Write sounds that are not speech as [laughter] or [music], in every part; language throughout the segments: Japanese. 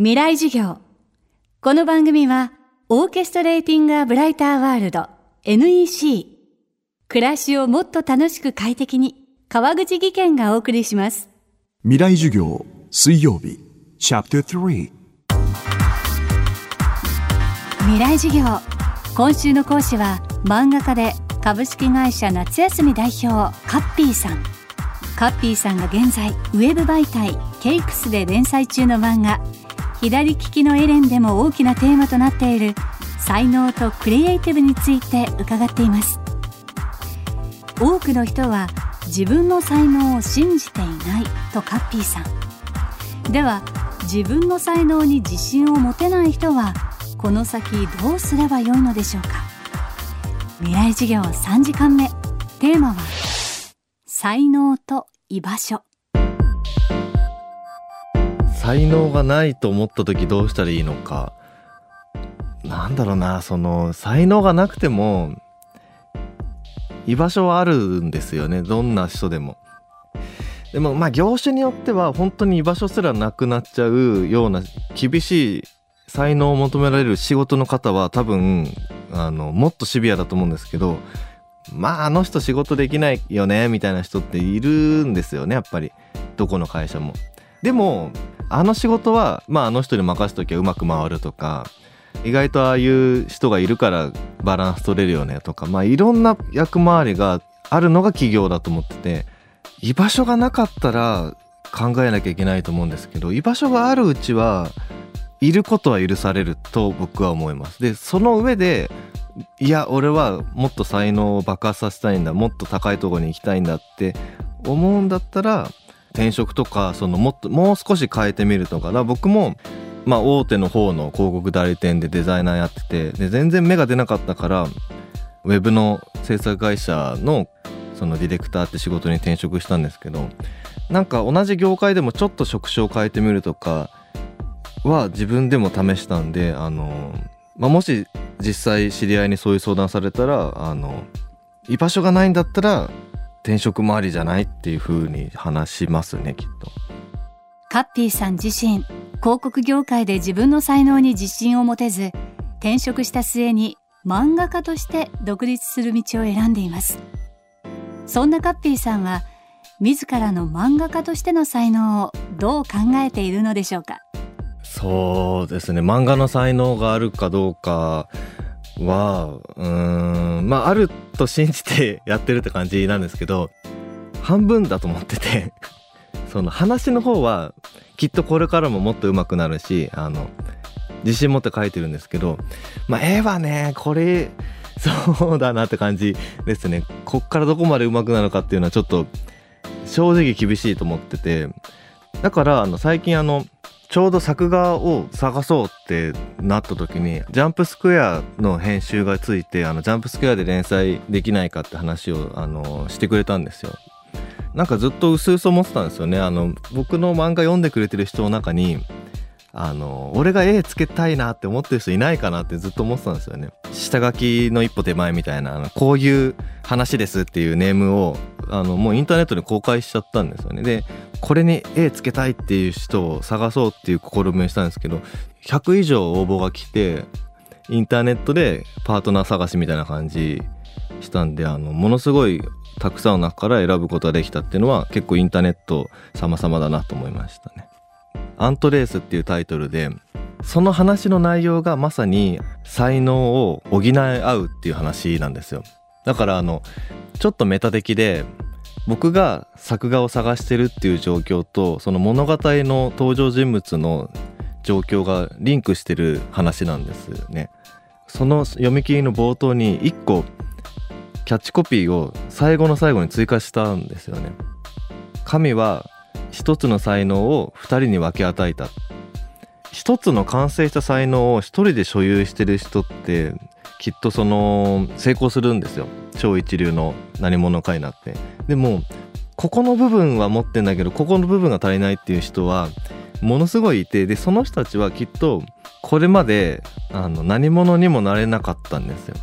未来授業。この番組はオーケストレーティング・ア・ブライター・ワールド NEC 暮らしをもっと楽しく快適に川口義賢がお送りします。未来授業水曜日。チャプター3未来授業。今週の講師は漫画家で株式会社夏休み代表カッピーさん。カッピーさんが現在ウェブ媒体ケイクスで連載中の漫画左利きのエレンでも大きなテーマとなっている才能とクリエイティブについて伺っています。多くの人は自分の才能を信じていないとカッピーさん。では自分の才能に自信を持てない人はこの先どうすればよいのでしょうか。未来授業3時間目。テーマは才能と居場所。才能がないと思った時どうしたらいいのかなんだろうなその才能がなくても居場所はあるんですよねどんな人でも。でもまあ業種によっては本当に居場所すらなくなっちゃうような厳しい才能を求められる仕事の方は多分あのもっとシビアだと思うんですけどまああの人仕事できないよねみたいな人っているんですよねやっぱりどこの会社も。でもあの仕事はまああの人に任せときゃうまく回るとか意外とああいう人がいるからバランス取れるよねとかまあいろんな役回りがあるのが企業だと思ってて居場所がなかったら考えなきゃいけないと思うんですけど居場所があるうちはいることは許されると僕は思います。でその上でいや俺はもっと才能を爆発させたいんだもっと高いところに行きたいんだって思うんだったら転職とかそのもっともう少し変えてみるとか。だ僕もまあ大手の方の広告代理店でデザイナーやっててで全然芽が出なかったからウェブの制作会社のそのディレクターって仕事に転職したんですけどなんか同じ業界でもちょっと職種を変えてみるとかは自分でも試したんであの、まあ、もし実際知り合いにそういう相談されたらあの居場所がないんだったら転職もありじゃないっていう風に話しますねきっと。カッピーさん自身広告業界で自分の才能に自信を持てず転職した末に漫画家として独立する道を選んでいます。そんなカッピーさんは自らの漫画家としての才能をどう考えているのでしょうか？そうですね。漫画の才能があるかどうかはうーんまああると信じてやってるって感じなんですけど半分だと思ってて [laughs] その話の方はきっとこれからももっと上手くなるしあの自信持って書いてるんですけどまあ絵はねこれそうだなって感じですね。こっからどこまで上手くなるかっていうのはちょっと正直厳しいと思っててだからあの最近あのちょうど作画を探そうってなった時にジャンプスクエアの編集がついてあのジャンプスクエアで連載できないかって話をあのしてくれたんですよ。なんかずっと薄々思ってたんですよね。あの僕の漫画読んでくれてる人の中にあの俺が絵つけたいなって思ってる人いないかなってずっと思ってたんですよね。下書きの一歩手前みたいなあのこういう話ですっていうネームをあのもうインターネットで公開しちゃったんですよね。でこれに絵つけたいっていう人を探そうっていう試みをしたんですけど100以上応募が来てインターネットでパートナー探しみたいな感じしたんであのものすごいたくさんの中から選ぶことができたっていうのは結構インターネット様々だなと思いましたね。アントレースっていうタイトルでその話の内容がまさに才能を補い合うっていう話なんですよ。だからあのちょっとメタ的で僕が作画を探してるっていう状況とその物語の登場人物の状況がリンクしてる話なんですね。その読み切りの冒頭に1個キャッチコピーを最後の最後に追加したんですよね。神は一つの才能を二人に分け与えた。一つの完成した才能を一人で所有してる人ってきっとその成功するんですよ。超一流の何者かになって。でもここの部分は持ってんだけどここの部分が足りないっていう人はものすごいいてでその人たちはきっとこれまであの何者にもなれなかったんですよ。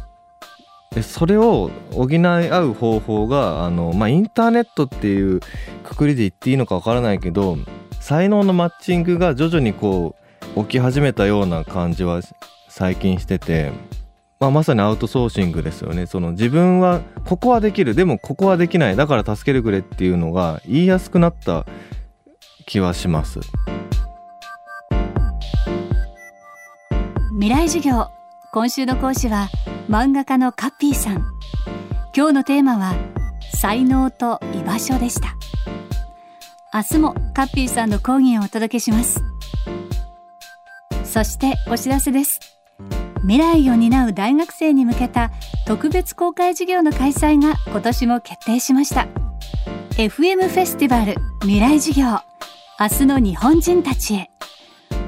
でそれを補い合う方法があの、まあ、インターネットっていうくくりで言っていいのかわからないけど才能のマッチングが徐々にこう起き始めたような感じは最近してて、まあ、まさにアウトソーシングですよね。その自分はここはできる。でもここはできない。だから助けてくれっていうのが言いやすくなった気はします。未来授業。今週の講師は漫画家のカッピーさん。今日のテーマは才能と居場所でした。明日もカッピーさんの講義をお届けします。そしてお知らせです。未来を担う大学生に向けた特別公開授業の開催が今年も決定しました。FM フェスティバル未来授業。明日の日本人たちへ。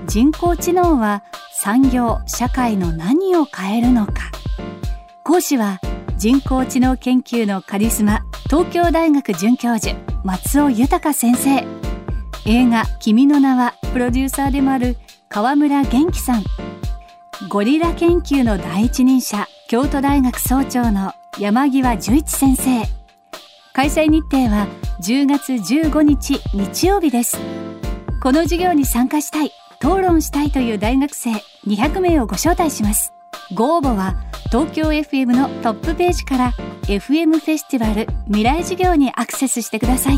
人工知能は産業社会の何を変えるのか。講師は人工知能研究のカリスマ東京大学准教授松尾豊先生。映画「君の名は」プロデューサーでもある川村元気さん。ゴリラ研究の第一人者京都大学総長の山際十一先生。開催日程は10月15日日曜日です。この授業に参加したい討論したいという大学生200名をご招待します。ご応募は東京 FM のトップページから FM フェスティバル未来授業にアクセスしてください。